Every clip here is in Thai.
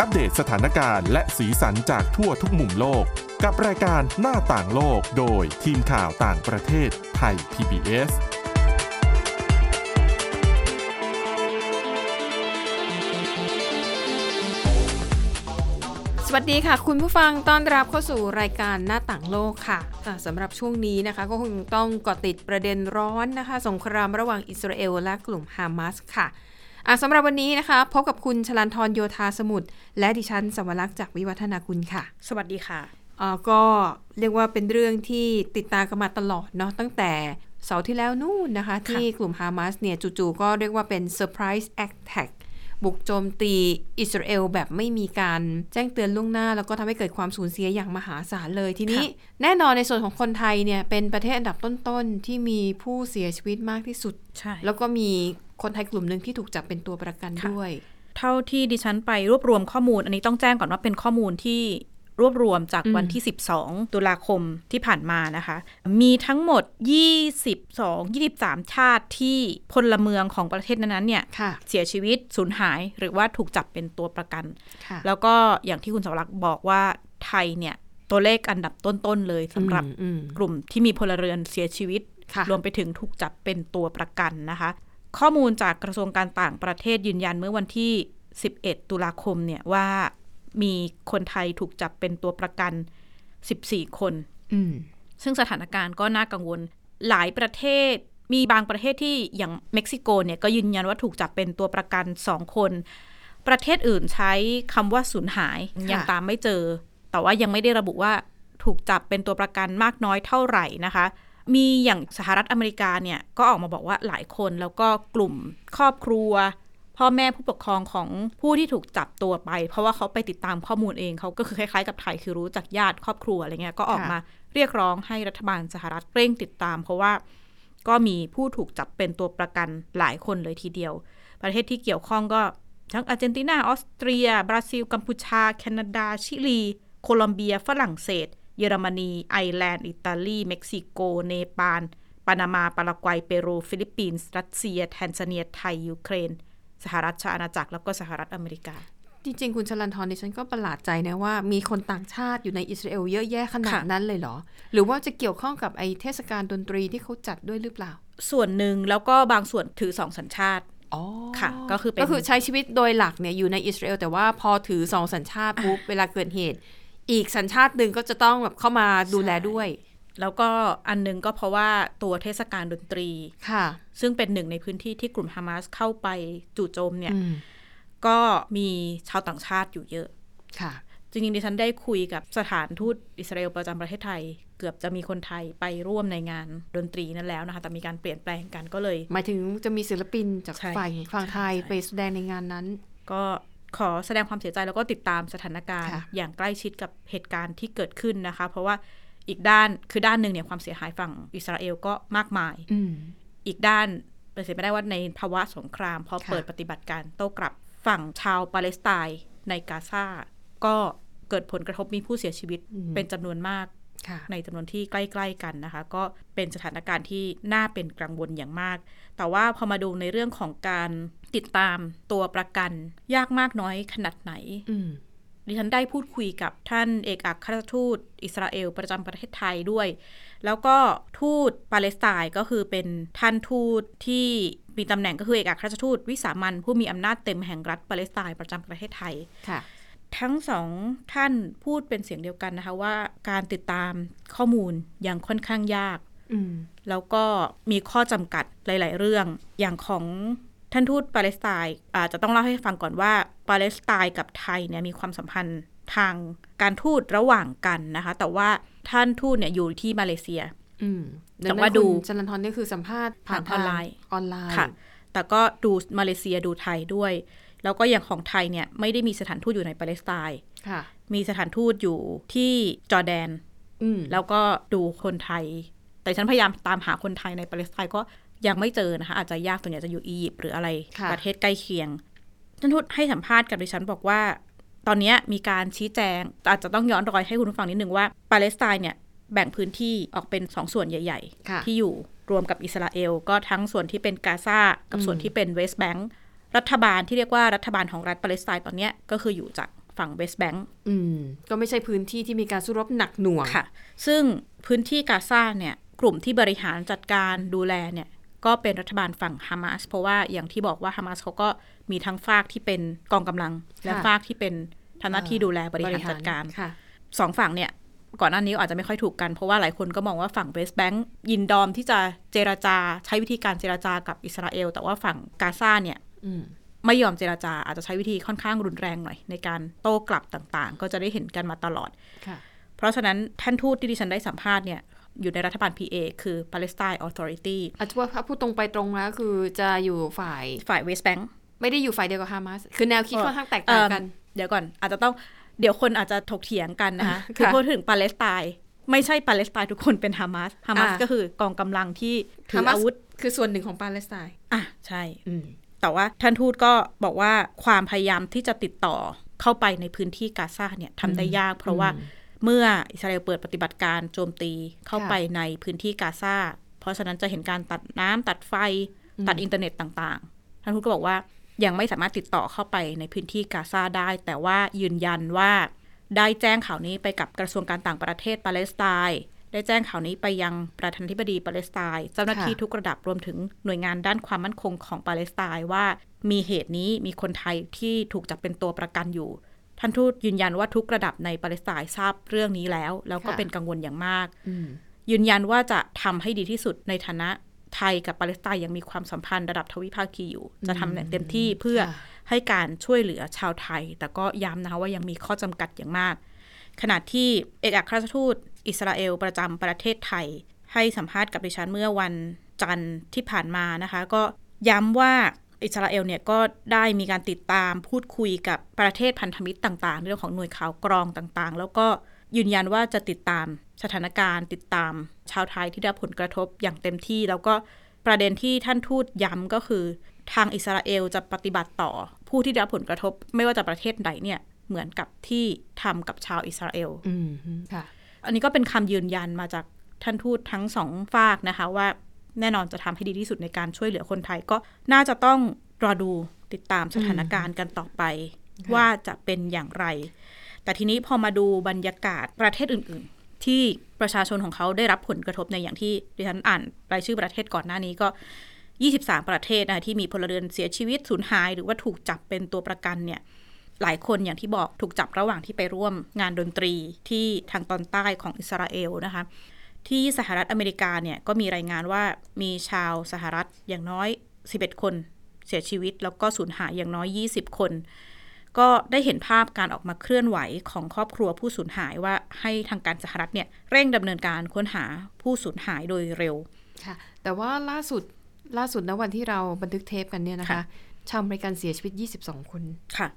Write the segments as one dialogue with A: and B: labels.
A: อัปเดตสถานการณ์และสีสันจากทั่วทุกมุมโลก กับรายการหน้าต่างโลกโดยทีมข่าวต่างประเทศไทย PBS
B: สวัสดีค่ะ คุณผู้ฟังต้อนรับเข้าสู่รายการหน้าต่างโลกค่ะะสำหรับช่วงนี้นะคะก็คงต้องเกาะติดประเด็นร้อนนะคะ สงครามระหว่างอิสราเอลและกลุ่มฮามาสค่ะ อะสำหรับวันนี้นะคะ พบกับคุณชลันทรโยธาสมุทรและดิฉันสวรักษ์จากวิวัฒนาคุณค่ะ
C: สวัสดีค่ะ
B: อ่าก็เรียกว่าเป็นเรื่องที่ติดตามกันมาตลอดเนาะตั้งแต่เสาร์ที่แล้วนู่นนะคะ ที่กลุ่มฮามาสเนี่ยจู่ๆก็เรียกว่าเป็น surprise attack บุกโจมตีอิสราเอลแบบไม่มีการแจ้งเตือนล่วงหน้า แล้วก็ทำให้เกิดความสูญเสียอย่างมหาศาลเลยทีนี้ แน่นอนในส่วนของคนไทยเนี่ยเป็นประเทศอันดับต้นๆ ที่มีผู้เสียชีวิตมากที่สุด
C: ใช่
B: แล้วก็มี คนไทยกลุ่มหนึ่งที่ถูกจับเป็นตัวประกัน
C: ค่ะ
B: ด้วย
C: เท่าที่ดิฉันไปรวบรวมข้อมูล อันนี้ต้องแจ้งก่อนว่าเป็นข้อมูลที่รวบรวมจาก
B: อืม
C: วันที่ 12 ตุลาคมที่ผ่านมานะคะ มีทั้งหมด 22 23 ชาติที่พลเมืองของประเทศนั้นๆเนี่ย
B: ค่ะ
C: เสียชีวิตสูญหายหรือว่าถูกจับเป็นตัวประกัน
B: ค่ะ
C: แล้วก็อย่างที่คุณสวรักษ์บอกว่าไทยเนี่ย ตัวเลขอันดับต้น ๆ เลยสำหรับ
B: อืมอืม
C: กลุ่มที่มีพลเรือนเสียชีวิต
B: ค่ะ
C: รวมไปถึงถูกจับเป็นตัวประกันนะคะ ข้อมูลจากกระทรวงการต่างประเทศยืนยันเมื่อวันที่ 11 ตุลาคมเนี่ยว่ามีคนไทยถูกจับเป็นตัวประกัน 14 คน
B: อืม
C: ซึ่งสถานการณ์ก็น่ากังวล หลายประเทศมีบางประเทศที่อย่างเม็กซิโกเนี่ยก็ยืนยันว่าถูกจับเป็นตัวประกัน2คน ประเทศอื่นใช้คำว่าสูญหาย
B: ค่ะ
C: ยังตามไม่เจอ แต่ว่ายังไม่ได้ระบุว่าถูกจับเป็นตัวประกันมากน้อยเท่าไหร่นะคะ มีอย่างสหรัฐอเมริกาเนี่ยก็ออกมาบอกว่าหลายคนแล้วก็กลุ่มครอบครัว พ่อแม่ผู้ปกครองของผู้ที่ถูกจับตัวไป เพราะว่าเขาไปติดตามข้อมูลเองเขาก็คือคล้ายๆกับไทยคือรู้จากญาติครอบครัวอะไรเงี้ยก็ออกมาเรียกร้องให้รัฐบาลสหรัฐเร่งติดตาม เพราะว่าก็มีผู้ถูกจับเป็นตัวประกันหลายคนเลยทีเดียว ประเทศที่เกี่ยวข้องก็ทั้งอาร์เจนตินาออสเตรีย บราซิล กัมพูชา แคนาดา ชิลี โคลอมเบีย ฝรั่งเศส เยอรมนี ไอร์แลนด์ อิตาลี เม็กซิโก เนปาล ปานามา ปารากวัย เปรู ฟิลิปปินส์ รัสเซีย แทนซาเนีย ไทย ยูเครน สหราชอาณาจักร แล้วก็สหรัฐอเมริกา
B: จริง ๆ คุณชลันทรดิฉันก็ประหลาดใจนะว่ามีคนต่างชาติอยู่ในอิสราเอลเยอะแยะขนาด
C: ค่ะ
B: นั้นเลยเหรอ หรือว่าจะเกี่ยวข้องกับไอเทศกาลดนตรีที่เขาจัดด้วยหรือเปล่า
C: ส่วนหนึ่งแล้วก็บางส่วนถือสองสัญชาติ
B: อ๋อ
C: ค่ะก็คือเป็น
B: ก็คือใช้ชีวิตโดยหลักเนี่ยอยู่ในอิสราเอลแต่ว่าพอถือสองสัญชาติปุ๊บเวลาเกิดเหตุ อีกสัญชาติหนึ่งก็จะต้องแบบเข้ามาดูแลด้วย
C: แล้วก็อันหนึงก็เพราะว่าตัวเทศกาลดนตรี
B: ค่ะ
C: ซึ่งเป็นหนึ่งในพื้นที่ที่กลุ่มฮามาสเข้าไปจู่โจมเนี่ย
B: อืม
C: ก็มีชาวต่างชาติอยู่เยอะ
B: ค่ะ
C: จริงๆดิฉันได้คุยกับสถานทูตอิสราเอลประจำประเทศไทย เกือบจะมีคนไทยไปร่วมในงานดนตรีนั้นแล้วนะคะ แต่มีการเปลี่ยนแปลงกันก็เลย
B: หมายถึงจะมีศิลปินจาก
C: ใช่
B: ฝ่ายฝั่งไทย
C: ใช่
B: ไปแสดงในงานนั้น
C: ก็ ขอแสดงความเสียใจแล้วก็ติดตามสถานการณ์
B: ค่ะ
C: อย่างใกล้ชิดกับเหตุการณ์ที่เกิดขึ้นนะคะ เพราะว่าอีกด้านคือด้านหนึ่งเนี่ยความเสียหายฝั่งอิสราเอลก็มากมาย
B: อืม
C: อีกด้านเป็นไปไม่ได้ว่าในภาวะสงครามพอ
B: ค่ะ
C: เปิดปฏิบัติการโต้กลับฝั่งชาวปาเลสไตน์ในกาซาก็เกิดผลกระทบมีผู้เสียชีวิตเป็นจำนวนมาก
B: ค่ะ
C: ในจำนวนที่ใกล้ๆกันนะคะ ก็เป็นสถานการณ์ที่น่าเป็นกังวลอย่างมาก แต่ว่าพอมาดูในเรื่องของการติดตามตัวประกัน ยากมากน้อยขนาดไหน
B: อืม
C: ดิฉันได้พูดคุยกับท่านเอกอัครราชทูต อิสราเอลประจำประเทศไทยด้วย แล้วก็ทูตปาเลสไตน์ก็คือเป็นท่านทูตที่มีตำแหน่งก็คือเอกอัครราชทูตวิสามันผู้มีอำนาจเต็มแห่งรัฐปาเลสไตน์ประจำประเทศไทย
B: ค่ะ
C: ทั้งสองท่านพูดเป็นเสียงเดียวกันนะคะว่าการติดตามข้อมูลยังค่อนข้างยาก
B: อืม
C: แล้วก็มีข้อจำกัดหลาย ๆ เรื่อง อย่างของท่านทูตปาเลสไตน์อาจจะต้องเล่าให้ฟังก่อนว่าปาเลสไตน์กับไทยเนี่ยมีความสัมพันธ์ทางการทูตระหว่างกันนะคะ แต่ว่าท่านทูตเนี่ยอยู่ที่มาเลเซีย
B: อืม
C: แต่ว่าดู
B: คุณชลันทรนี่คือสัมภาษณ์ผ่าน
C: ผ่านออนไลน์
B: ออนไลน์
C: ค่ะ แต่ก็ดูมาเลเซียดูไทยด้วย แล้วก็อย่างของไทยเนี่ยไม่ได้มีสถานทูตอยู่ในปาเลสไตน์
B: ค่ะ
C: มีสถานทูตอยู่ที่จอร์แดน
B: อืม
C: แล้วก็ดูคนไทย แต่ฉันพยายามตามหาคนไทยในปาเลสไตน์ก็ยังไม่เจอนะคะ อาจจะยากส่วนใหญ่จะอยู่อียิปต์หรืออะไร
B: ค่ะ
C: ประเทศใกล้เคียงท่านทูตให้สัมภาษณ์กับดิฉันบอกว่า ตอนเนี้ยมีการชี้แจง อาจจะต้องย้อนรอยให้คุณผู้ฟังนิดนึงว่าปาเลสไตน์เนี่ยแบ่งพื้นที่ออกเป็นสองส่วนใหญ่
B: ค่ะ
C: ๆที่อยู่รวมกับอิสราเอล ก็ทั้งส่วนที่เป็นกาซากับส่วนที่เป็นเวสต์แบงก์ รัฐบาลที่เรียกว่ารัฐบาลของรัฐปาเลสไตน์ตอนเนี้ยก็คืออยู่จากฝั่งเวสต์แบงก์
B: อืมก็ไม่ใช่พื้นที่ที่มีการสู้รบหนักหน่วง
C: ค่ะ ซึ่งพื้นที่กาซาเนี่ยกลุ่มที่บริหารจัดการดูแลเนี่ยก็เป็นรัฐบาลฝั่งฮามาสเพราะว่าอย่างที่บอกว่าฮามาสเขาก็มีทั้งฝากที่เป็นกองกำลัง และ
B: ค่ะ
C: ฝากที่เป็นทำหน้าที่ดูแลบริหารจัดการ
B: ค่ะ
C: สองฝั่งเนี่ยก่อนหน้านี้อาจจะไม่ค่อยถูกกันเพราะว่าหลายคนก็มองว่าฝั่งเวสต์แบงก์ยินดอมที่จะเจราจาใช้วิธีการเจราจากับอิสราเอล แต่ว่าฝั่งกาซาเนี่ย
B: อืม
C: ไม่ยอมเจราจาอาจจะใช้วิธีค่อนข้างรุนแรงหน่อย ในการโต้กลับต่างๆ ก็จะได้เห็นกันมาตลอด
B: ค่ะ
C: เพราะฉะนั้นท่านทูตที่ดิฉันได้สัมภาษณ์เนี่ยอยู่ในรัฐบาล PA คือ Palestine Authority
B: อาจจะว่าพูดตรงไปตรงมาก็คือจะอยู่ฝ่าย
C: ฝ่าย West Bank
B: ไม่ได้อยู่ฝ่ายเดียวกับฮามาสคือแนวคิด
C: เออ
B: ค่อนข้างแตกต่างกัน
C: เอิ่มเดี๋ยวก่อนอาจจะต้องเดี๋ยวคนอาจจะถกเถียงกันนะคะ
B: ค่ะ
C: คือพูดถึงปาเลสไตน์ไม่ใช่ปาเลสไตน์ทุกคนเป็นฮามาสฮามาส
B: อ่า
C: ก็คือกองกำลังที่ถือ
B: ฮามาส
C: อาวุธ
B: คือส่วนหนึ่งของปาเลสไตน์
C: อะใช่
B: อืม
C: แต่ว่าท่านทูตก็บอกว่าความพยายามที่จะติดต่อเข้าไปในพื้นที่กาซาเนี่ยทำได้ยาก เพราะว่าเมื่ออิสราเอลเปิดปฏิบัติการโจมตีเข้า
B: ค่ะ
C: ไปในพื้นที่กาซาเพราะฉะนั้นจะเห็นการตัดน้ำตัดไฟตัดอินเทอร์เน็ตต่างๆ ท่านทูตก็บอกว่ายังไม่สามารถติดต่อเข้าไปในพื้นที่กาซาได้ แต่ว่ายืนยันว่าได้แจ้งข่าวนี้ไปกับกระทรวงการต่างประเทศปาเลสไตน์ ได้แจ้งข่าวนี้ไปยังประธานาธิบดีปาเลสไตน์เจ้าหน้าที่
B: ค่ะ
C: ทุกระดับรวมถึงหน่วยงานด้านความมั่นคงของปาเลสไตน์ว่า มีเหตุนี้มีคนไทยที่ถูกจับเป็นตัวประกันอยู่ท่านทูตยืนยันว่าทุกระดับในปาเลสไตน์ทราบเรื่องนี้แล้ว แล้วก็
B: ค่ะ
C: เป็นกังวลอย่างมาก
B: อืม
C: ยืนยันว่าจะทำให้ดีที่สุดในฐานะไทยกับปาเลสไตน์ยังมีความสัมพันธ์ระดับทวิภาคีอยู่ จะทำอย่างเต็มที่เพื่อ
B: ค่ะ
C: ให้การช่วยเหลือชาวไทย แต่ก็ย้ำนะคะว่ายังมีข้อจำกัดอย่างมาก ขณะที่เอกอัครราชทูตอิสราเอลประจำประเทศไทย ให้สัมภาษณ์กับดิฉันเมื่อวันจันทร์ที่ผ่านมานะคะ ก็ย้ำว่าอิสราเอลเนี่ยก็ได้มีการติดตามพูดคุยกับประเทศพันธมิตรต่างๆ เรื่องของหน่วยข่าวกรองต่างๆ แล้วก็ยืนยันว่าจะติดตามสถานการณ์ ติดตามชาวไทยที่ได้ผลกระทบอย่างเต็มที่ แล้วก็ประเด็นที่ท่านทูตย้ำก็คือ ทางอิสราเอลจะปฏิบัติต่อผู้ที่ได้ผลกระทบ ไม่ว่าจะประเทศใดเนี่ย เหมือนกับที่ทำกับชาวอิสราเอล
B: อืมค่ะ
C: อันนี้ก็เป็นคำยืนยันมาจากท่านทูตทั้งสองฝากนะคะ ว่าแน่นอนจะทำให้ดีที่สุดในการช่วยเหลือคนไทยก็น่าจะต้องรอดูติดตามสถานการณ์กันต่อไป
B: ค่ะ
C: ว่าจะเป็นอย่างไร แต่ทีนี้พอมาดูบรรยากาศประเทศอื่น ๆ ที่ประชาชนของเขาได้รับผลกระทบในอย่างที่ดิฉันอ่านรายชื่อประเทศก่อนหน้านี้ก็ 23 ประเทศนะคะที่มีพลเรือนเสียชีวิตสูญหาย หรือว่าถูกจับเป็นตัวประกันเนี่ย หลายคนอย่างที่บอกถูกจับระหว่างที่ไปร่วมงานดนตรีที่ทางตอนใต้ของอิสราเอลนะคะ ที่สหรัฐอเมริกาเนี่ยก็มีรายงานว่ามีชาวสหรัฐอย่างน้อย 11 คนเสียชีวิต แล้วก็สูญหายอย่างน้อย 20 คน ก็ได้เห็นภาพการออกมาเคลื่อนไหวของครอบครัวผู้สูญหายว่าให้ทางการสหรัฐเนี่ยเร่งดำเนินการค้นหาผู้สูญหายโดยเร็ว
B: ค่ะแต่ว่าล่าสุดล่าสุดนะวันที่เราบันทึกเทปกันเนี่ยนะคะ
C: ค่ะ
B: ชาวอเมริกันเสียชีวิต 22 คน
C: ค่ะ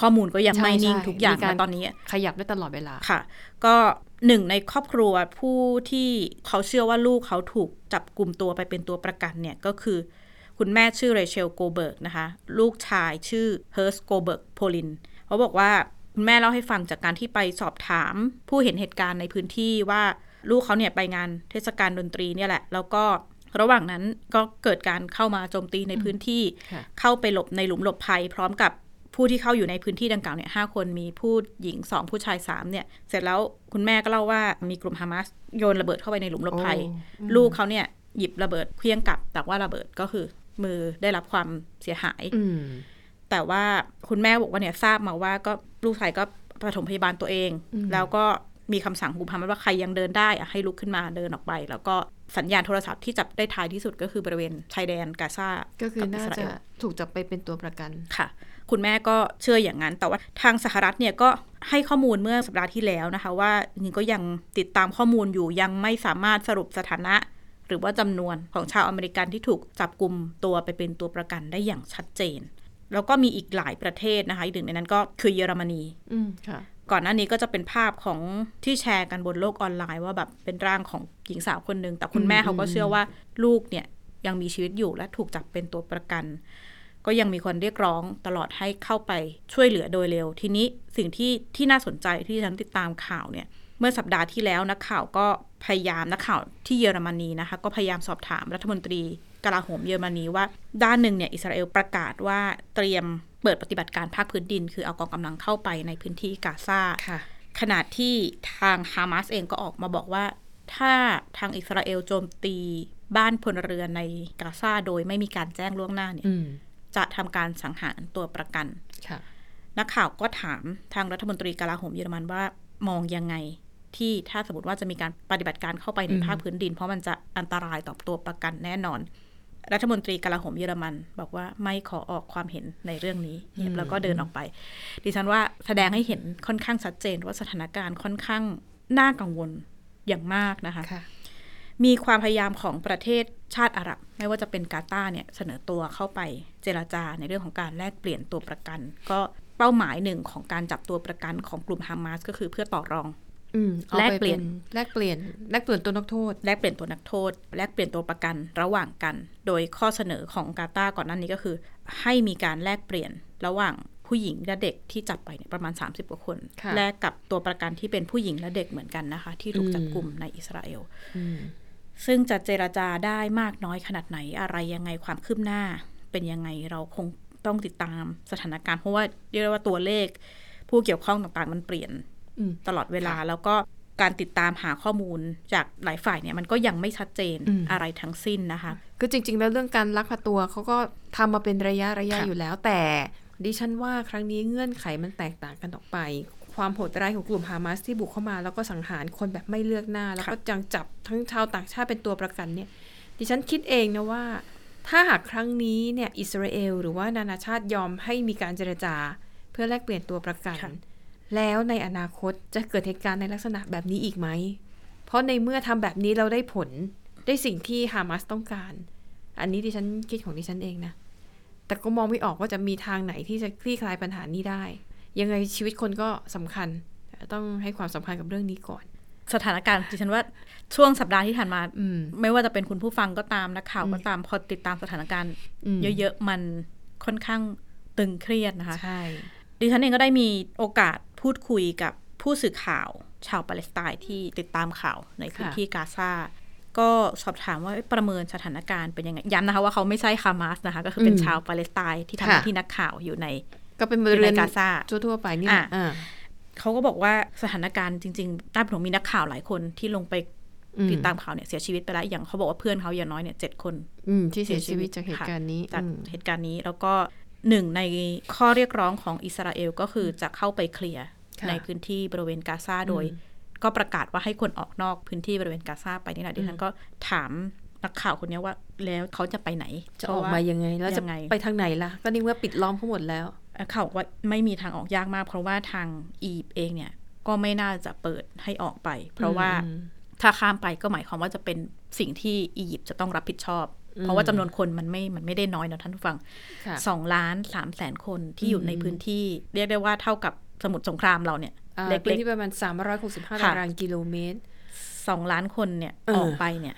C: ข้อมูลก็ยัง
B: ใช่
C: ไม่นิ่ง
B: ใช่
C: ทุกอย่าง
B: มีการ
C: นะตอนนี้
B: ขยับได้ตลอดเวลา
C: ค่ะ ก็หนึ่งในครอบครัวผู้ที่เขาเชื่อว่าลูกเขาถูกจับกลุ่มตัวไปเป็นตัวประกันเนี่ยก็คือ คุณแม่ชื่อเรเชลโกเบิร์กนะคะ ลูกชายชื่อเฮิร์สโกเบิร์กโพลินเขาบอกว่าคุณแม่เล่าให้ฟังจากการที่ไปสอบถามผู้เห็นเหตุการณ์ในพื้นที่ว่าลูกเขาเนี่ยไปงานเทศกาลดนตรีเนี่ยแหละ แล้วก็ระหว่างนั้นก็เกิดการเข้ามาโจมตีในพื้นที่
B: ค่ะ
C: เข้าไปหลบในหลุมหลบภัย พร้อมกับ ผู้ที่เข้าอยู่ในพื้นที่ดังกล่าวเนี่ยห้าคนมีผู้หญิงสองผู้ชายสามเนี่ยเสร็จแล้วคุณแม่ก็เล่าว่ามีกลุ่มฮามาสโยนระเบิดเข้าไปในหลุมหลบภัย
B: โอ้อืม
C: ลูกเขาเนี่ยหยิบระเบิดเคลี้ยงกลับ แต่ว่าระเบิดก็คือมือได้รับความเสียหาย
B: อืม
C: แต่ว่าคุณแม่บอกว่าเนี่ยทราบมาว่าก็ลูกชายก็ปฐมพยาบาลตัวเอง
B: อืม
C: แล้วก็มีคำสั่งคุมพามันว่าใครยังเดินได้อะให้ลุกขึ้นมาเดินออกไป แล้วก็สัญญาณโทรศัพท์ที่จับได้ท้ายที่สุดก็คือบริเวณชายแดนกาซา
B: ก็คือ
C: กับ
B: น่า
C: สร
B: จะ
C: เอล
B: ถูกจับไปเป็นตัวประกัน
C: ค่ะ คุณแม่ก็เชื่ออย่างนั้น แต่ว่าทางสหรัฐเนี่ยก็ให้ข้อมูลเมื่อสัปดาห์ที่แล้วนะคะ ว่าจริงๆก็ยังติดตามข้อมูลอยู่ยังไม่สามารถสรุปสถานะ หรือว่าจำนวนของชาวอเมริกันที่ถูกจับกลุ่มตัวไปเป็นตัวประกันได้อย่างชัดเจน แล้วก็มีอีกหลายประเทศนะคะอีกหนึ่งในนั้นก็คือเยอรมนี
B: อืมค่ะ
C: ก่อนหน้านี้ก็จะเป็นภาพของที่แชร์กันบนโลกออนไลน์ว่าแบบเป็นร่างของหญิงสาวคนหนึ่งแต่คุณแม่
B: อืม
C: เขาก็เชื่อว่าลูกเนี่ยยังมีชีวิตอยู่และถูกจับเป็นตัวประกัน ก็ยังมีคนเรียกร้องตลอดให้เข้าไปช่วยเหลือโดยเร็ว ทีนี้สิ่งที่ที่น่าสนใจที่ฉันติดตามข่าวเนี่ยเมื่อสัปดาห์ที่แล้วนักข่าวก็พยายามนักข่าวที่เยอรมนีนะคะก็พยายามสอบถามรัฐมนตรีกลาโหมเยอรมนีว่า ด้านหนึ่งเนี่ยอิสราเอลประกาศว่าเตรียมเปิดปฏิบัติการภาคพื้นดิน คือเอากองกำลังเข้าไปในพื้นที่กาซา
B: ค่ะ
C: ขณะที่ทางฮามาสเองก็ออกมาบอกว่า ถ้าทางอิสราเอลโจมตีบ้านพลเรือนในกาซาโดยไม่มีการแจ้งล่วงหน้าเนี่ย
B: อืม
C: จะทำการสังหารตัวประกัน
B: ค่ะ
C: นักข่าวก็ถามทางรัฐมนตรีกลาโหมเยอรมันว่ามองยังไงที่ถ้าสมมติว่าจะมีการปฏิบัติการเข้าไปใน
B: อืม
C: ภาคพื้นดิน เพราะมันจะอันตรายต่อตัวประกันแน่นอน รัฐมนตรีกลาโหมเยอรมัน บอกว่าไม่ขอออกความเห็นในเรื่องนี้แล้วก็เดินออกไป ดิฉันว่าแสดงให้เห็นค่อนข้างชัดเจนว่าสถานการณ์ค่อนข้างน่ากังวลอย่างมากนะคะ
B: ค่ะ
C: มีความพยายามของประเทศ ชาติอาหรับ ไม่ว่าจะเป็นกาตาร์เนี่ยเสนอตัวเข้าไปเจราจาในเรื่องของการแลกเปลี่ยนตัวประกัน ก็เป้าหมายหนึ่งของการจับตัวประกันของกลุ่มฮามาสก็คือเพื่อต่อรอง
B: อืมอา
C: แลก
B: ไเป
C: ลี่ยน
B: แลกเปลี่ยนแลกเปลี่ยนตัวนักโทษ
C: แลกเปลี่ยนตัวนักโทษ แลกเปลี่ยนตัวประกันระหว่างกัน โดยข้อเสนอของกาตาร์ก่อนหน้านี้ก็คือ ให้มีการแลกเปลี่ยนระหว่างผู้หญิงและเด็กที่จับไปเนี่ยประมาณ 30 กว่าคน
B: ค่ะ
C: แลกกับตัวประกันที่เป็นผู้หญิงและเด็กเหมือนกันนะคะ ที่ถูกจับ
B: อืม
C: กลุ่มในอิสราเอล
B: อืม
C: ซึ่งจะเจราจาได้มากน้อยขนาดไหนอะไรยังไงความคืบหน้า เป็นยังไงเราคงต้องติดตามสถานการณ์เพราะว่าเรียกได้ว่าตัวเลข ผู้เกี่ยวข้องต่างๆ มันเปลี่ยน
B: อืม
C: ตลอดเวลาแล้วก็การติดตามหาข้อมูลจากหลายฝ่ายเนี่ยมันก็ยังไม่ชัดเจน
B: อืม
C: อะไรทั้งสิ้นนะคะ
B: คือจริง ๆ แล้วเรื่องการลักพาตัวเขาก็ทำมาเป็นระยะระยะ
C: ค่ะ
B: อยู่แล้วแต่ดิฉันว่าครั้งนี้เงื่อนไขมันแตกต่างกันออกไป ความโหดร้ายของกลุ่มฮามาสที่บุกเข้ามา แล้วก็สังหารคนแบบไม่เลือกหน้า แล้วก็จังจับทั้งชาวต่างชาติเป็นตัวประกันเนี่ย ดิฉันคิดเองนะว่า ถ้าหากครั้งนี้เนี่ยอิสราเอล หรือว่านานาชาติยอมให้มีการเจรจา เพื่อแลกเปลี่ยนตัวประกัน
C: ค่ะ
B: แล้วในอนาคตจะเกิดเหตุการณ์ในลักษณะแบบนี้อีกไหม เพราะในเมื่อทำแบบนี้เราได้ผลได้สิ่งที่ฮามาสต้องการ อันนี้ดิฉันคิดของดิฉันเองนะแต่ก็มองไม่ออกว่าจะมีทางไหนที่จะคลี่คลายปัญหานี้ได้ ยังไงชีวิตคนก็สำคัญ ต้องให้ความสำคัญกับเรื่องนี้ก่อน
C: สถานการณ์ดิฉันว่าช่วงสัปดาห์ที่ผ่านมา
B: อืม
C: ไม่ว่าจะเป็นคุณผู้ฟังก็ตามนักข่าวก็ตามพอติดตามสถานการณ์
B: อืม
C: เยอะๆมันค่อนข้างตึงเครียดนะคะ
B: ใช่
C: ดิฉันเองก็ได้มีโอกาสพูดคุยกับผู้สื่อข่าวชาวปาเลสไตน์ที่ติดตามข่าวในพื้นที่กาซาก็สอบถามว่าเอ้ยประเมินสถานการณ์เป็นยังไงย้ำนะคะว่าเขาไม่ใช่ฮามาสนะคะ ก็คือเป็นชาวปาเลสไตน์ที่ทำหน้าที่นักข่าวอยู่ใน
B: ก็เป็น
C: อยู่
B: เรื
C: ใน
B: อน
C: กาซา
B: ทั่วๆไปนี่แหละ
C: อะ
B: อ่า
C: เขาก็บอกว่าสถานการณ์จริงๆน่าเป็นห่วงมีนักข่าวหลายคนที่ลงไป
B: อืม
C: ติดตามข่าวเนี่ยเสียชีวิตไปแล้วอย่างเขาบอกว่าเพื่อนเขาอย่างน้อยเนี่ยเจ็ดคน
B: อืมที่เสียชีวิตจากเหตุการณ์นี้
C: จาก
B: อืม
C: เหตุการณ์นี้แล้วก็หนึ่งในข้อเรียกร้องของอิสราเอลก็คือจะเข้าไปเคลียร์
B: ค่ะ
C: ในพื้นที่บริเวณกาซาโดย ก็ประกาศว่าให้คนออกนอกพื้นที่บริเวณกาซาไปนี่แหละดิฉันก็ถามนักข่าวคนนี้ว่าแล้วเขาจะไปไหน
B: จะออกมายังไง แล้วจะ
C: ยังไง
B: ไปทางไหนล่ะ ก็นี่ว่าปิดล้อมเขาหมดแล้ว
C: เขาบอกว่าไม่มีทางออกยากมาก เพราะว่าทางอียิปต์เองเนี่ย ก็ไม่น่าจะเปิดให้ออกไป เพราะว่า
B: อืม
C: ถ้าข้ามไปก็หมายความว่าจะเป็นสิ่งที่อียิปต์จะต้องรับผิดชอบ เพราะว่าจำนวนคนมันไม่ มันไม่ได้น้อยนะท่านผู้ฟัง
B: ค่ะ
C: สองล้านสามแสนคนที่อยู่ในพื้นที่ เรียกได้ว่าเท่ากับสมุทรสงครามเราเนี่ย
B: อ่า
C: เล็
B: พื้น
C: ก
B: ที่ประมาณ365
C: ค่ะ
B: ตารางกิโลเมตร
C: ๆสองล้านคนเนี่ย
B: เออ
C: ออกไปเนี่ย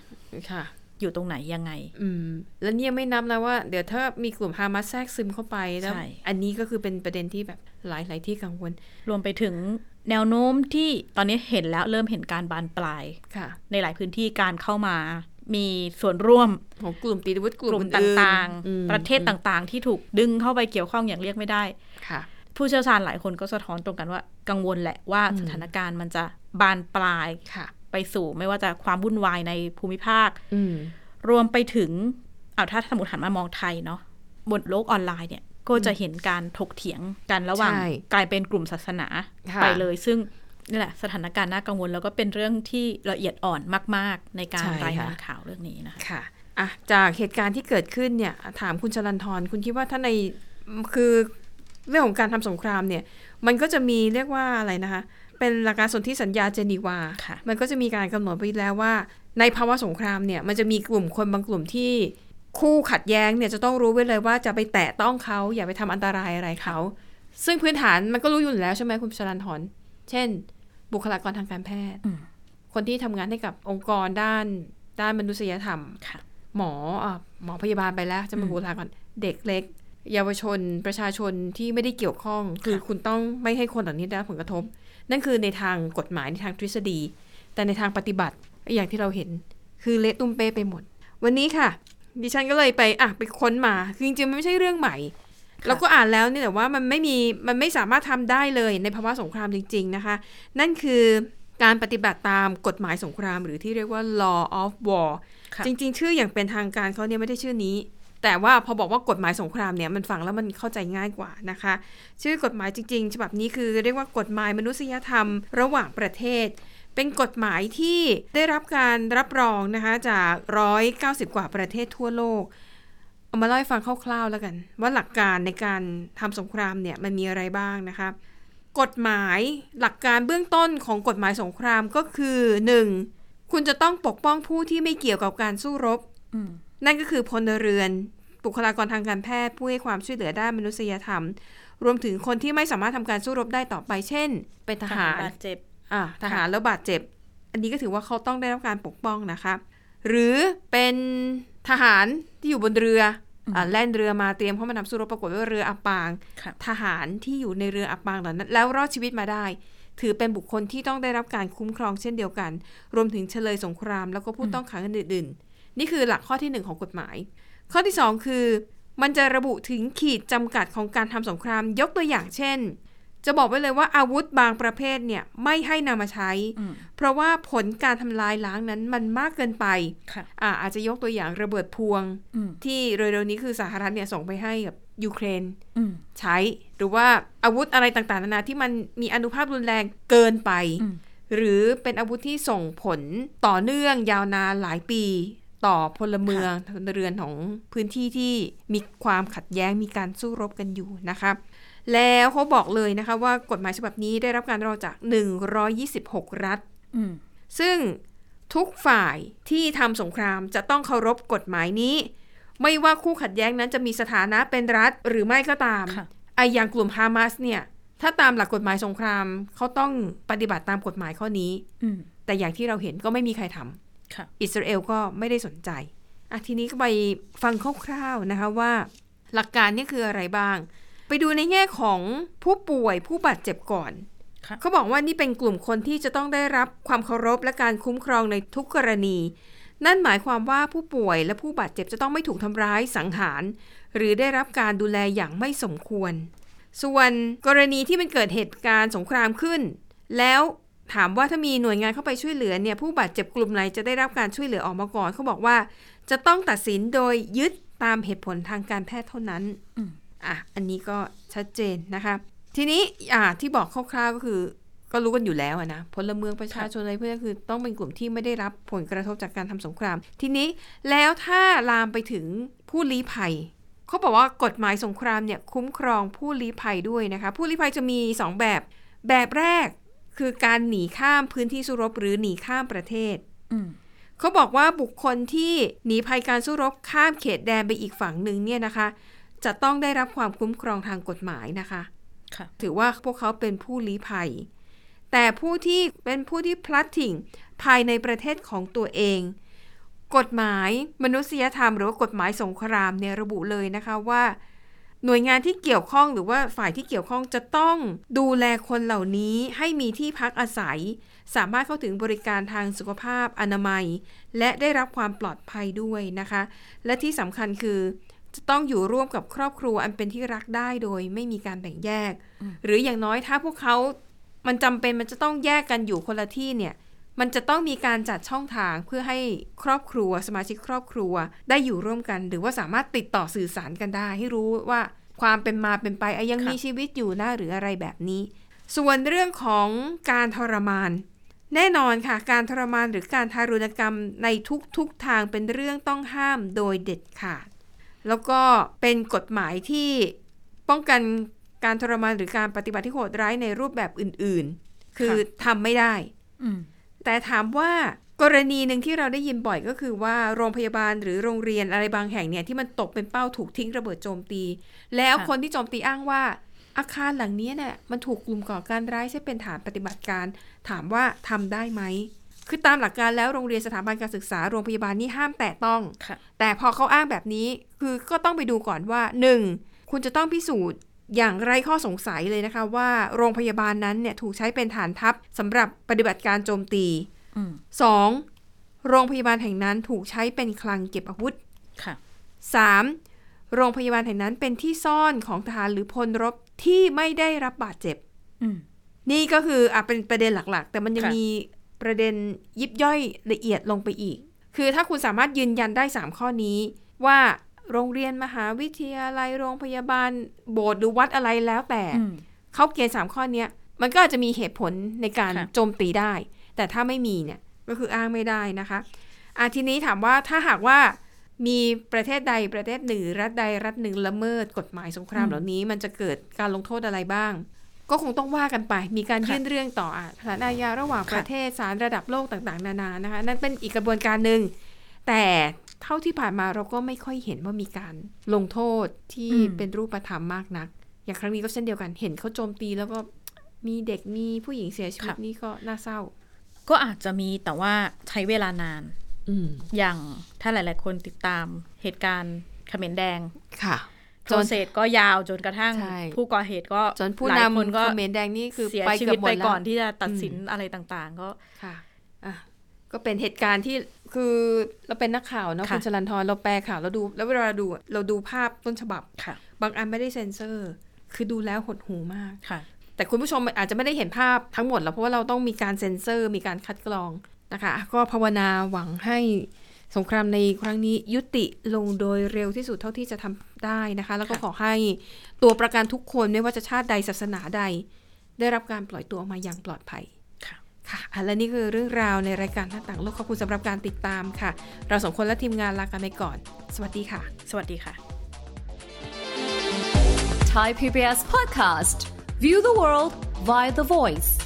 B: ค่ะ
C: อยู่ตรงไหนยังไง
B: อืม แล้วเนี่ยไม่นับนะว่า เดี๋ยวถ้ามีกลุ่มฮามาสแทรกซึมเข้าไปแล้ว
C: ใช่
B: อันนี้ก็คือเป็นประเด็นที่แบบหลายหลายที่กังวล
C: รวมไปถึงแนวโน้มที่ตอนนี้เห็นแล้วเริ่มเห็นการบานปลาย
B: ค่ะ
C: ในหลายพื้นที่การเข้ามามีส่วนร่วม
B: ของกลุ่มติดอาวุธก
C: ก
B: ลุ่
C: ลุ่
B: ม
C: ม
B: อื่นๆ
C: ต่าง
B: อืม
C: ๆประเทศต่างๆ ที่ถูกดึงเข้าไปเกี่ยวข้องอย่างเรียกไม่ได้
B: ค่ะ
C: ผู้เชี่ยวชาญหลายคนก็สะท้อนตรงกันว่า กังวลแหละว่าสถานการณ์มันจะบานปลาย
B: ค่ะ
C: ไปสู่ไม่ว่าจะความวุ่นวายในภูมิภาค
B: อืม
C: รวมไปถึงเอาถ้าสมมติหันมามองไทยเนาะบนโลกออนไลน์เนี่ย ก็จะเห็นการถกเถียงกันระหว่าง
B: ใช่
C: กลายเป็นกลุ่มศาสนา
B: ค่ะ
C: ไปเลย ซึ่งนี่แหละสถานการณ์น่ากังวลแล้วก็เป็นเรื่องที่ละเอียดอ่อนมาก ๆ ในการรายงานข่าวเรื่องนี้นะคะ
B: ค่ะอะจากเหตุการณ์ที่เกิดขึ้นเนี่ยถามคุณชลันทรคุณคิดว่าถ้าในคือเรื่องของการทำสงครามเนี่ย มันก็จะมีเรียกว่าอะไรนะคะ เป็นหลักการสนธิสัญญาเจนีวา
C: ค่ะ
B: มันก็จะมีการกำหนดไว้แล้วว่า ในภาวะสงครามเนี่ยมันจะมีกลุ่มคนบางกลุ่มที่คู่ขัดแย้งเนี่ยจะต้องรู้ไว้เลยว่าจะไปแตะต้องเขาอย่าไปทำอันตรายอะไรเขา ซึ่งพื้นฐานมันก็รู้อยู่แล้วใช่ไหมคุณชลันทรเช่น บุคลากรทางการแพทย์
C: อืม
B: คนที่ทำงานให้กับองค์กรด้านด้านมนุษยธรรม
C: ค่ะ
B: หมออะหมอพยาบาลไปแล้ว จะมา
C: อืม
B: บุคลากรเด็กเล็ก เยาวชนประชาชนที่ไม่ได้เกี่ยวข้อง คือคุณต้องไม่ให้คนเหล่านี้ได้รับผลกระทบ นั่นคือในทางกฎหมายในทางทฤษฎี แต่ในทางปฏิบัติอย่างที่เราเห็น คือเละตุ้มเป้ไปหมด วันนี้ค่ะ ดิฉันก็เลยไปอะไปค้นมาคือจริงๆมันไม่ใช่เรื่องใหม่
C: ค่ะ
B: เราก็อ่านแล้วเนี่ยแต่ว่ามันไม่มีมันไม่สามารถทำได้เลยในภาวะสงครามจริง ๆนะคะ นั่นคือการปฏิบัติตามกฎหมายสงคราม หรือที่เรียกว่า law of war
C: ค่ะ
B: จริง ๆ ชื่ออย่างเป็นทางการเขาเนี่ยไม่ได้ชื่อนี้ แต่ว่าพอบอกว่ากฎหมายสงครามเนี่ยมันฟังแล้วมันเข้าใจง่ายกว่านะคะ ชื่อกฎหมายจริง ๆ ฉบับนี้คือเรียกว่ากฎหมายมนุษยธรรมระหว่างประเทศ เป็นกฎหมายที่ได้รับการรับรองนะคะจาก 190 กว่าประเทศทั่วโลกเอามาเล่าให้ฟังคร่าวๆแล้วกัน ว่าหลักการในการทำสงครามเนี่ยมันมีอะไรบ้างนะคะกฎหมายหลักการเบื้องต้นของกฎหมายสงครามก็คือ 1. คุณจะต้องปกป้องผู้ที่ไม่เกี่ยวกับการสู้รบ
C: อืม
B: นั่นก็คือพลเรือน บุคลากรทางการแพทย์ผู้ให้ความช่วยเหลือด้านมนุษยธรรม รวมถึงคนที่ไม่สามารถทำการสู้รบได้ต่อไป เช่น เป็นทหาร
C: บาดเจ็บ
B: อ่าทหารแล้วบาดเจ็บ อันนี้ก็ถือว่าเขาต้องได้รับการปกป้องนะคะ หรือเป็นทหารที่อยู่บนเรืออ่าแล่นเรือมาเตรียมเข้ามานำสู้รบปรากฏว่าเรืออับปาง
C: ค่ะ
B: ทหารที่อยู่ในเรืออับปางเหล่านั้น แล้วรอดชีวิตมาได้ ถือเป็นบุคคลที่ต้องได้รับการคุ้มครองเช่นเดียวกัน รวมถึงเฉลยสงคราม แล้วก็ผู้ต้องขังอื่นๆนี่คือหลักข้อที่หนึ่งของกฎหมาย ข้อที่สองคือ มันจะระบุถึงขีดจำกัดของการทำสงครามยกตัวอย่างเช่น จะบอกไว้เลยว่าอาวุธบางประเภทเนี่ยไม่ให้นำมาใช้
C: อืม
B: เพราะว่าผลการทำลายล้างนั้นมันมากเกินไป
C: ค่ะ
B: อ่าอาจจะยกตัวอย่างระเบิดพวง
C: อืม
B: ที่เร็วๆนี้คือสหรัฐเนี่ยส่งไปให้กับยูเครน
C: อืม
B: ใช้ หรือว่าอาวุธอะไรต่างๆนานาที่มันมีอนุภาพรุนแรงเกินไป
C: อืม
B: หรือเป็นอาวุธที่ส่งผลต่อเนื่องยาวนานหลายปี ต่อพลเมืองพลเรือนของพื้นที่ที่มีความขัดแย้งมีการสู้รบกันอยู่นะคะแล้วเขาบอกเลยนะคะว่ากฎหมายฉบับนี้ได้รับการรับรองจาก 126 รัฐ
C: อืม
B: ซึ่งทุกฝ่ายที่ทำสงครามจะต้องเคารพกฎหมายนี้ ไม่ว่าคู่ขัดแย้งนั้นจะมีสถานะเป็นรัฐหรือไม่ก็ตาม
C: ค่ะ
B: ไออย่างกลุ่มฮามาสเนี่ย ถ้าตามหลักกฎหมายสงครามเขาต้องปฏิบัติตามกฎหมายข้อนี้
C: อืม
B: แต่อย่างที่เราเห็นก็ไม่มีใครทำ
C: ค่ะ
B: อิสราเอลก็ไม่ได้สนใจอะทีนี้ก็ไปฟังคร่าวๆนะคะว่า หลักการเนี่ยคืออะไรบ้าง ไปดูในแง่ของผู้ป่วยผู้บาดเจ็บก่อน
C: ค่ะ
B: เขาบอกว่านี่เป็นกลุ่มคนที่จะต้องได้รับความเคารพและการคุ้มครองในทุกกรณี นั่นหมายความว่าผู้ป่วยและผู้บาดเจ็บจะต้องไม่ถูกทำร้ายสังหาร หรือได้รับการดูแลอย่างไม่สมควร ส่วนกรณีที่มันเกิดเหตุการณ์สงครามขึ้น แล้ว ถามว่าถ้ามีหน่วยงานเข้าไปช่วยเหลือเนี่ยผู้บาดเจ็บกลุ่มไหนจะได้รับการช่วยเหลือออกมาก่อนเขาบอกว่า จะต้องตัดสินโดยยึดตามเหตุผลทางการแพทย์เท่านั้น
C: อืม
B: อะอันนี้ก็ชัดเจนนะคะ ทีนี้อ่าที่บอกคร่าวๆก็คือ ก็รู้กันอยู่แล้วอะนะพลเมืองประชาชนอะไรเพื่อนคือ ต้องเป็นกลุ่มที่ไม่ได้รับผลกระทบจากการทำสงคราม ทีนี้แล้วถ้าลามไปถึงผู้ลี้ภัยเขาบอกว่ากฎหมายสงครามเนี่ยคุ้มครองผู้ลี้ภัยด้วยนะคะ ผู้ลี้ภัยจะมีสองแบบ แบบแรก คือการหนีข้ามพื้นที่สู้รบหรือหนีข้ามประเทศ
C: อืม
B: เขาบอกว่าบุคคลที่หนีภัยการสู้รบข้ามเขตแดนไปอีกฝั่งหนึ่งเนี่ยนะคะ จะต้องได้รับความคุ้มครองทางกฎหมายนะคะ
C: ค่ะ
B: ถือว่าพวกเขาเป็นผู้ลี้ภัย แต่ผู้ที่เป็นผู้ที่พลัดถิ่งภายในประเทศของตัวเอง กฎหมายมนุษยธรรมหรือว่ากฎหมายสงครามเนี่ยระบุเลยนะคะว่า หน่วยงานที่เกี่ยวข้องหรือว่าฝ่ายที่เกี่ยวข้องจะต้องดูแลคนเหล่านี้ให้มีที่พักอาศัย สามารถเข้าถึงบริการทางสุขภาพอนามัย และได้รับความปลอดภัยด้วยนะคะ และที่สำคัญคือจะต้องอยู่ร่วมกับครอบครัวอันเป็นที่รักได้โดยไม่มีการแบ่งแยก หรืออย่างน้อยถ้าพวกเขา มันจำเป็นมันจะต้องแยกกันอยู่คนละที่เนี่ย มันจะต้องมีการจัดช่องทางเพื่อให้ครอบครัว สมาชิกครอบครัว ได้อยู่ร่วมกัน หรือว่าสามารถติดต่อสื่อสารกันได้ ให้รู้ว่าความเป็นมาเป็นไปอะยัง
C: ค่ะ
B: มีชีวิตอยู่นะหรืออะไรแบบนี้ ส่วนเรื่องของการทรมาน แน่นอนค่ะ การทรมานหรือการทารุณกรรมในทุกๆทางเป็นเรื่องต้องห้ามโดยเด็ดขาด แล้วก็เป็นกฎหมายที่ป้องกันการทรมานหรือการปฏิบัติที่โหดร้ายในรูปแบบอื่น ๆ คือทำไม่ได้
C: อืม
B: แต่ถามว่ากรณีหนึ่งที่เราได้ยินบ่อยก็คือว่าโรงพยาบาลหรือโรงเรียนอะไรบางแห่งเนี่ยที่มันตกเป็นเป้าถูกทิ้งระเบิดโจมตี แล้ว
C: ค่ะ
B: คนที่โจมตีอ้างว่า อาคารหลังนี้เนี่ยมันถูกกลุ่มก่อการร้ายใช้เป็นฐานปฏิบัติการ ถามว่าทำได้ไหมคือตามหลักการแล้วโรงเรียนสถาบันการศึกษาโรงพยาบาลนี่ห้ามแตะต้อง
C: ค่ะ
B: แต่พอเขาอ้างแบบนี้คือก็ต้องไปดูก่อนว่า 1. คุณจะต้องพิสูจน์ อย่างไร้ข้อสงสัยเลยนะคะว่าโรงพยาบาลนั้นเนี่ยถูกใช้เป็นฐานทัพสำหรับปฏิบัติการโจมตี
C: อืม
B: 2. โรงพยาบาลแห่งนั้นถูกใช้เป็นคลังเก็บอาวุธ
C: ค่ะ
B: 3. โรงพยาบาลแห่งนั้นเป็นที่ซ่อนของทหารหรือพลรบที่ไม่ได้รับบาดเจ็บ
C: อืม
B: นี่ก็คืออะเป็นประเด็นหลักๆ แต่มันยัง
C: ค่ะ
B: มีประเด็นยิบย่อยละเอียดลงไปอีก คือถ้าคุณสามารถยืนยันได้3ข้อนี้ว่า โรงเรียนมหาวิทยาลัยโรงพยาบาล โบสถ์หรือวัดอะไรแล้วแต่
C: อืม
B: เขาเกณฑ์สามข้อเนี้ยมันก็อาจจะมีเหตุผลในการ
C: ค่ะ
B: โจมตีได้ แต่ถ้าไม่มีเนี่ยก็คืออ้างไม่ได้นะคะอะทีนี้ถามว่าถ้าหากว่ามีประเทศใดประเทศหนึ่งรัฐใดรัฐหนึ่งละเมิดกฎหมายสงครามเหล่านี้มันจะเกิดการลงโทษอะไรบ้าง ก็คงต้องว่ากันไป มีการยื่นเรื่องต่ออะศาลอาญาระหว่างประเทศศาลระดับโลกต่างๆ นานานะคะ นั่นเป็นอีกกระบวนการหนึ่งแต่ เท่าที่ผ่านมาเราก็ไม่ค่อยเห็นว่ามีการลงโทษที่
C: อืม
B: เป็นรูปธรรมมากนัก อย่างครั้งนี้ก็เช่นเดียวกันเห็นเขาโจมตีแล้วก็มีเด็กมีผู้หญิงเสียชีวิตนี่ก็น่าเศร้า
C: ก็อาจจะมีแต่ว่าใช้เวลานาน
B: อืม
C: อย่างถ้าหลาย ๆ คนติดตามเหตุการณ์เขมรแดง
B: ค่ะ
C: โปรเซสก็ยาวจนกระทั่ง
B: ใช่
C: ผู้ก่อเหตุก็
B: จนผู้
C: หลาย
B: นำ
C: คนก็
B: คอมเขมนต์แดงนี่คือ
C: เสีย
B: ไป
C: ชี
B: เกื
C: วิ
B: อ
C: ต
B: บหม
C: ไป
B: ดแล้ว
C: ก่อนที่จะตัดสิน
B: อืม
C: อะไรต่าง ๆ ก็
B: ค่ะอะ ก็เป็นเหตุการณ์ที่คือเราเป็นนักข่าวเนาะ
C: ค่ะ
B: คุณชลันทรเราแปลข่าวเราดู แล้วเวลาเราดูอะเราดูภาพต้นฉบับ
C: ค่ะ
B: บางอันไม่ได้เซ็นเซอร์ คือดูแล้วหดหูมาก
C: ค่ะ
B: แต่คุณผู้ชมอาจจะไม่ได้เห็นภาพทั้งหมดแล้วเพราะว่าเราต้องมีการเซ็นเซอร์ มีการคัดกรองนะคะ ก็ภาวนาหวังให้สงครามในครั้งนี้ยุติลงโดยเร็วที่สุดเท่าที่จะทำได้นะคะ แล้วก็
C: ค่ะ
B: ขอให้ตัวประกันทุกคนไม่ว่าจะชาติใดศาสนาใด ได้รับการปล่อยตัวออกมาอย่างปลอดภัย
C: ค่ะ
B: ค่ะอะและนี่คือเรื่องราวในรายการหน้าต่างโลกขอบคุณสำหรับการติดตามค่ะ เราสองคนและทีมงานลากันไปก่อน สวัสดีค่ะ
C: สวัสดีค่ะ
D: Thai PBS podcast. View the world via the voice.